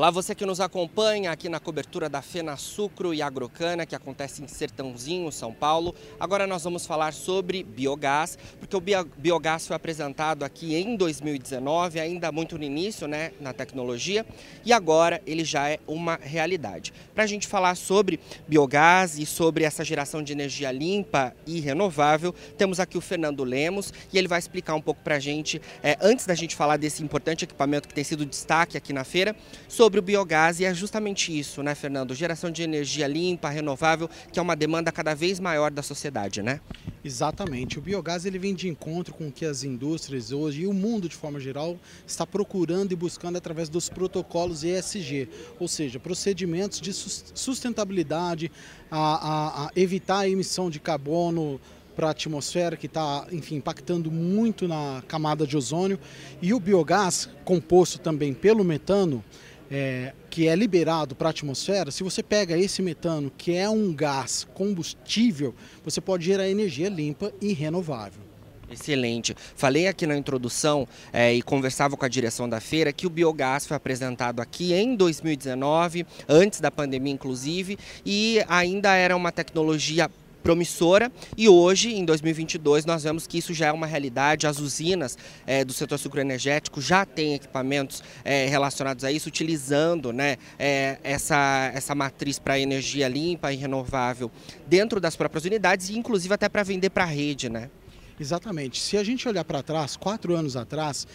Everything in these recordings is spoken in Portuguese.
Olá, você que nos acompanha aqui na cobertura da Fena Sucro e Agrocana, que acontece em Sertãozinho, São Paulo. Agora nós vamos falar sobre biogás, porque o biogás foi apresentado aqui em 2019, ainda muito no início, né, na tecnologia, e agora ele já é uma realidade. Para a gente falar sobre biogás e sobre essa geração de energia limpa e renovável, temos aqui o Fernando Lemos e ele vai explicar um pouco para a gente, é, antes da gente falar desse importante equipamento que tem sido destaque aqui na feira, sobre o biogás e é justamente isso, né, Fernando? Geração de energia limpa, renovável, que é uma demanda cada vez maior da sociedade, né? Exatamente. O biogás ele vem de encontro com o que as indústrias hoje e o mundo de forma geral está procurando e buscando através dos protocolos ESG, ou seja, procedimentos de sustentabilidade, a, a, a evitar a emissão de carbono para a atmosfera, que está, enfim, impactando muito na camada de ozônio. E o biogás, composto também pelo metano, é, que é liberado para a atmosfera, se você pega esse metano, que é um gás combustível, você pode gerar energia limpa e renovável. Excelente. Falei aqui na introdução é, e conversava com a direção da feira que o biogás foi apresentado aqui em 2019, antes da pandemia inclusive, e ainda era uma tecnologia promissora e hoje, em 2022, nós vemos que isso já é uma realidade. As usinas é, do setor sucroenergético já têm equipamentos é, relacionados a isso, utilizando né, é, essa, essa matriz para energia limpa e renovável dentro das próprias unidades e inclusive até para vender para a rede. Né? Exatamente. Se a gente olhar para trás, quatro anos atrás,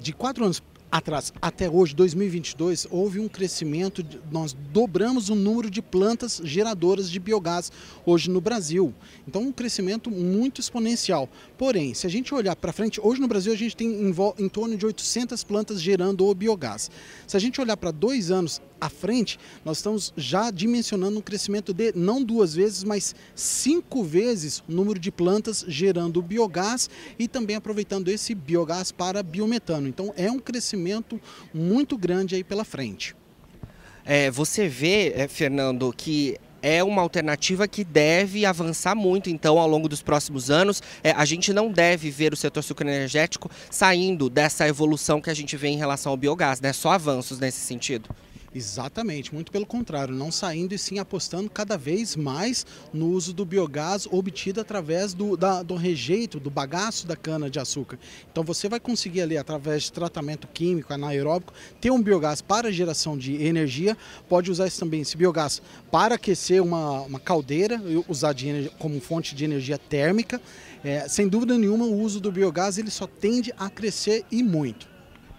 de quatro anos atrás até hoje, 2022, houve um crescimento, nós dobramos o número de plantas geradoras de biogás hoje no Brasil. Então, um crescimento muito exponencial. Porém, se a gente olhar para frente, hoje no Brasil a gente tem em, em torno de 800 plantas gerando o biogás. Se a gente olhar para dois anos à frente, nós estamos já dimensionando um crescimento de não duas vezes, mas cinco vezes o número de plantas gerando biogás e também aproveitando esse biogás para biometano. Então é um crescimento muito grande aí pela frente. É, você vê, é, Fernando, que é uma alternativa que deve avançar muito, então, ao longo dos próximos anos. É, a gente não deve ver o setor sucroenergético saindo dessa evolução que a gente vê em relação ao biogás, né? Só avanços nesse sentido. Exatamente, muito pelo contrário, não saindo e sim apostando cada vez mais no uso do biogás obtido através do, da, do rejeito, do bagaço da cana-de-açúcar. Então você vai conseguir ali, através de tratamento químico, anaeróbico, ter um biogás para geração de energia, pode usar esse, também esse biogás para aquecer uma, uma caldeira, usar de, como fonte de energia térmica. É, sem dúvida nenhuma, o uso do biogás ele só tende a crescer e muito.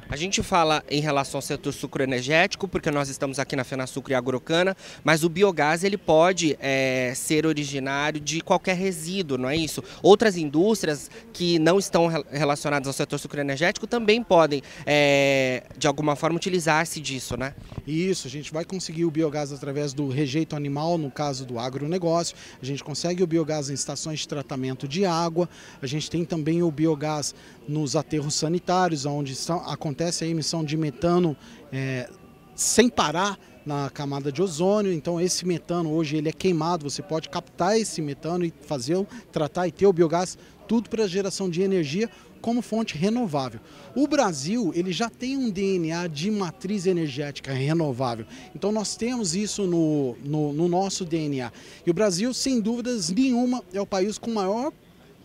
A gente fala em relação ao setor sucroenergético, porque nós estamos aqui na Fena Sucro e Agrocana, mas o biogás ele pode é, ser originário de qualquer resíduo, não é isso? Outras indústrias que não estão relacionadas ao setor sucroenergético também podem, é, de alguma forma, utilizar-se disso, né? Isso, a gente vai conseguir o biogás através do rejeito animal, no caso do agronegócio, a gente consegue o biogás em estações de tratamento de água, a gente tem também o biogás nos aterros sanitários, onde acontece acontece a emissão de metano é, sem parar na camada de ozônio, então esse metano hoje ele é queimado, você pode captar esse metano e fazer, tratar e ter o biogás, tudo para geração de energia como fonte renovável. O Brasil ele já tem um DNA de matriz energética renovável, então nós temos isso no, no, no nosso DNA. E o Brasil, sem dúvidas nenhuma, é o país com maior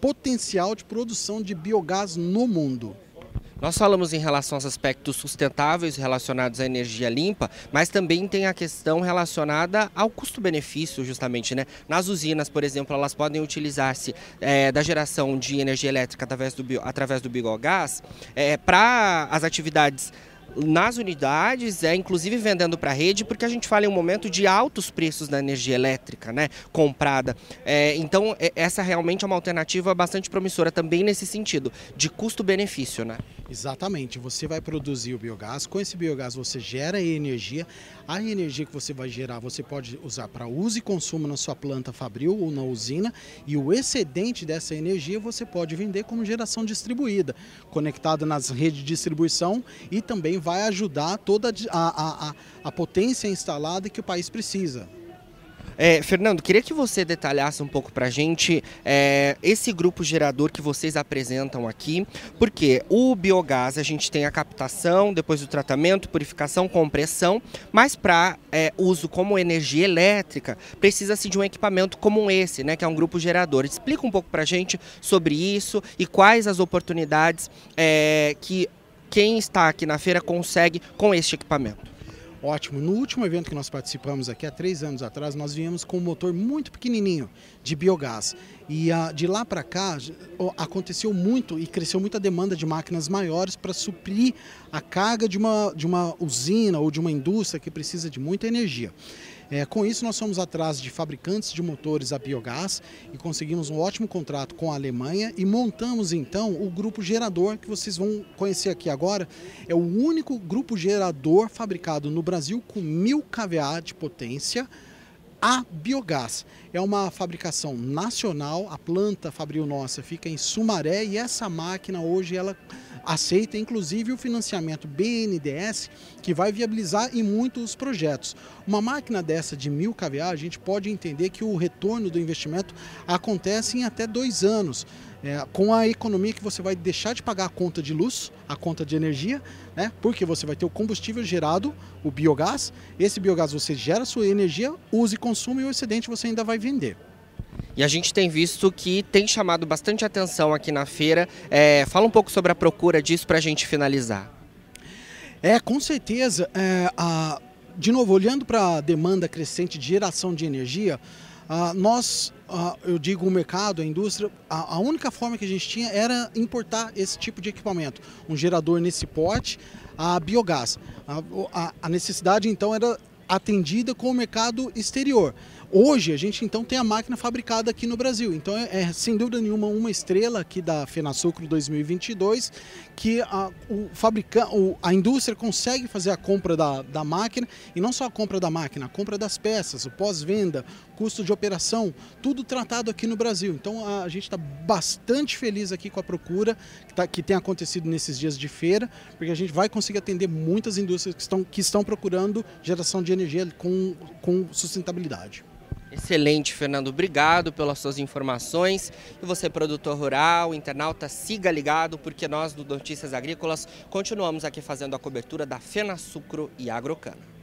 potencial de produção de biogás no mundo. Nós falamos em relação aos aspectos sustentáveis relacionados à energia limpa, mas também tem a questão relacionada ao custo-benefício, justamente, né? Nas usinas, por exemplo, elas podem utilizar-se é, da geração de energia elétrica através do, através do biogás é, para as atividades nas unidades, é inclusive vendendo para a rede, porque a gente fala em um momento de altos preços da energia elétrica, né, comprada. É, então, é, essa realmente é uma alternativa bastante promissora também nesse sentido, de custo-benefício, né? Exatamente. Você vai produzir o biogás, com esse biogás você gera energia. A energia que você vai gerar, você pode usar para uso e consumo na sua planta fabril ou na usina, e o excedente dessa energia você pode vender como geração distribuída, conectada nas redes de distribuição e também vai ajudar toda a, a, a, potência instalada que o país precisa. É, Fernando, queria que você detalhasse um pouco para a gente é, esse grupo gerador que vocês apresentam aqui, porque o biogás a gente tem a captação, depois o tratamento, purificação, compressão, mas para é, uso como energia elétrica precisa-se de um equipamento como esse, né, que é um grupo gerador. Explica um pouco para a gente sobre isso e quais as oportunidades é, que quem está aqui na feira consegue com este equipamento. Ótimo. No último evento que nós participamos aqui, há três anos atrás, nós viemos com um motor muito pequenininho de biogás. E uh, de lá para cá aconteceu muito e cresceu muita demanda de máquinas maiores para suprir a carga de uma, de uma usina ou de uma indústria que precisa de muita energia. É, com isso, nós fomos atrás de fabricantes de motores a biogás e conseguimos um ótimo contrato com a Alemanha e montamos então o grupo gerador que vocês vão conhecer aqui agora. É o único grupo gerador fabricado no Brasil com 1000 kVA de potência a biogás. É uma fabricação nacional, a planta Fabril Nossa fica em Sumaré e essa máquina hoje ela aceita inclusive o financiamento BNDES, que vai viabilizar em muitos projetos. Uma máquina dessa de mil kVA, a gente pode entender que o retorno do investimento acontece em até dois anos. É, com a economia que você vai deixar de pagar a conta de luz, a conta de energia, né? porque você vai ter o combustível gerado, o biogás. Esse biogás você gera sua energia, usa e consome e o excedente você ainda vai vender. E a gente tem visto que tem chamado bastante atenção aqui na feira. É, fala um pouco sobre a procura disso para a gente finalizar. É, com certeza. É, a, de novo, olhando para a demanda crescente de geração de energia, a, nós, a, eu digo o mercado, a indústria, a, única forma que a gente tinha era importar esse tipo de equipamento. Um gerador nesse porte, a biogás. A necessidade então era atendida com o mercado exterior. Hoje a gente então tem a máquina fabricada aqui no Brasil. Então é, é sem dúvida nenhuma uma estrela aqui da Fenasucro 2022 que a, o fabricante, a indústria consegue fazer a compra da, da máquina e não só a compra da máquina, a compra das peças, o pós-venda, custo de operação, tudo tratado aqui no Brasil. Então a, a gente está bastante feliz aqui com a procura que, tá, que tem acontecido nesses dias de feira, porque a gente vai conseguir atender muitas indústrias que estão, que estão procurando geração de energia com, com sustentabilidade. Excelente, Fernando. Obrigado pelas suas informações. E você, produtor rural, internauta, siga ligado, porque nós do Notícias Agrícolas continuamos aqui fazendo a cobertura da Fena Sucro e Agrocana.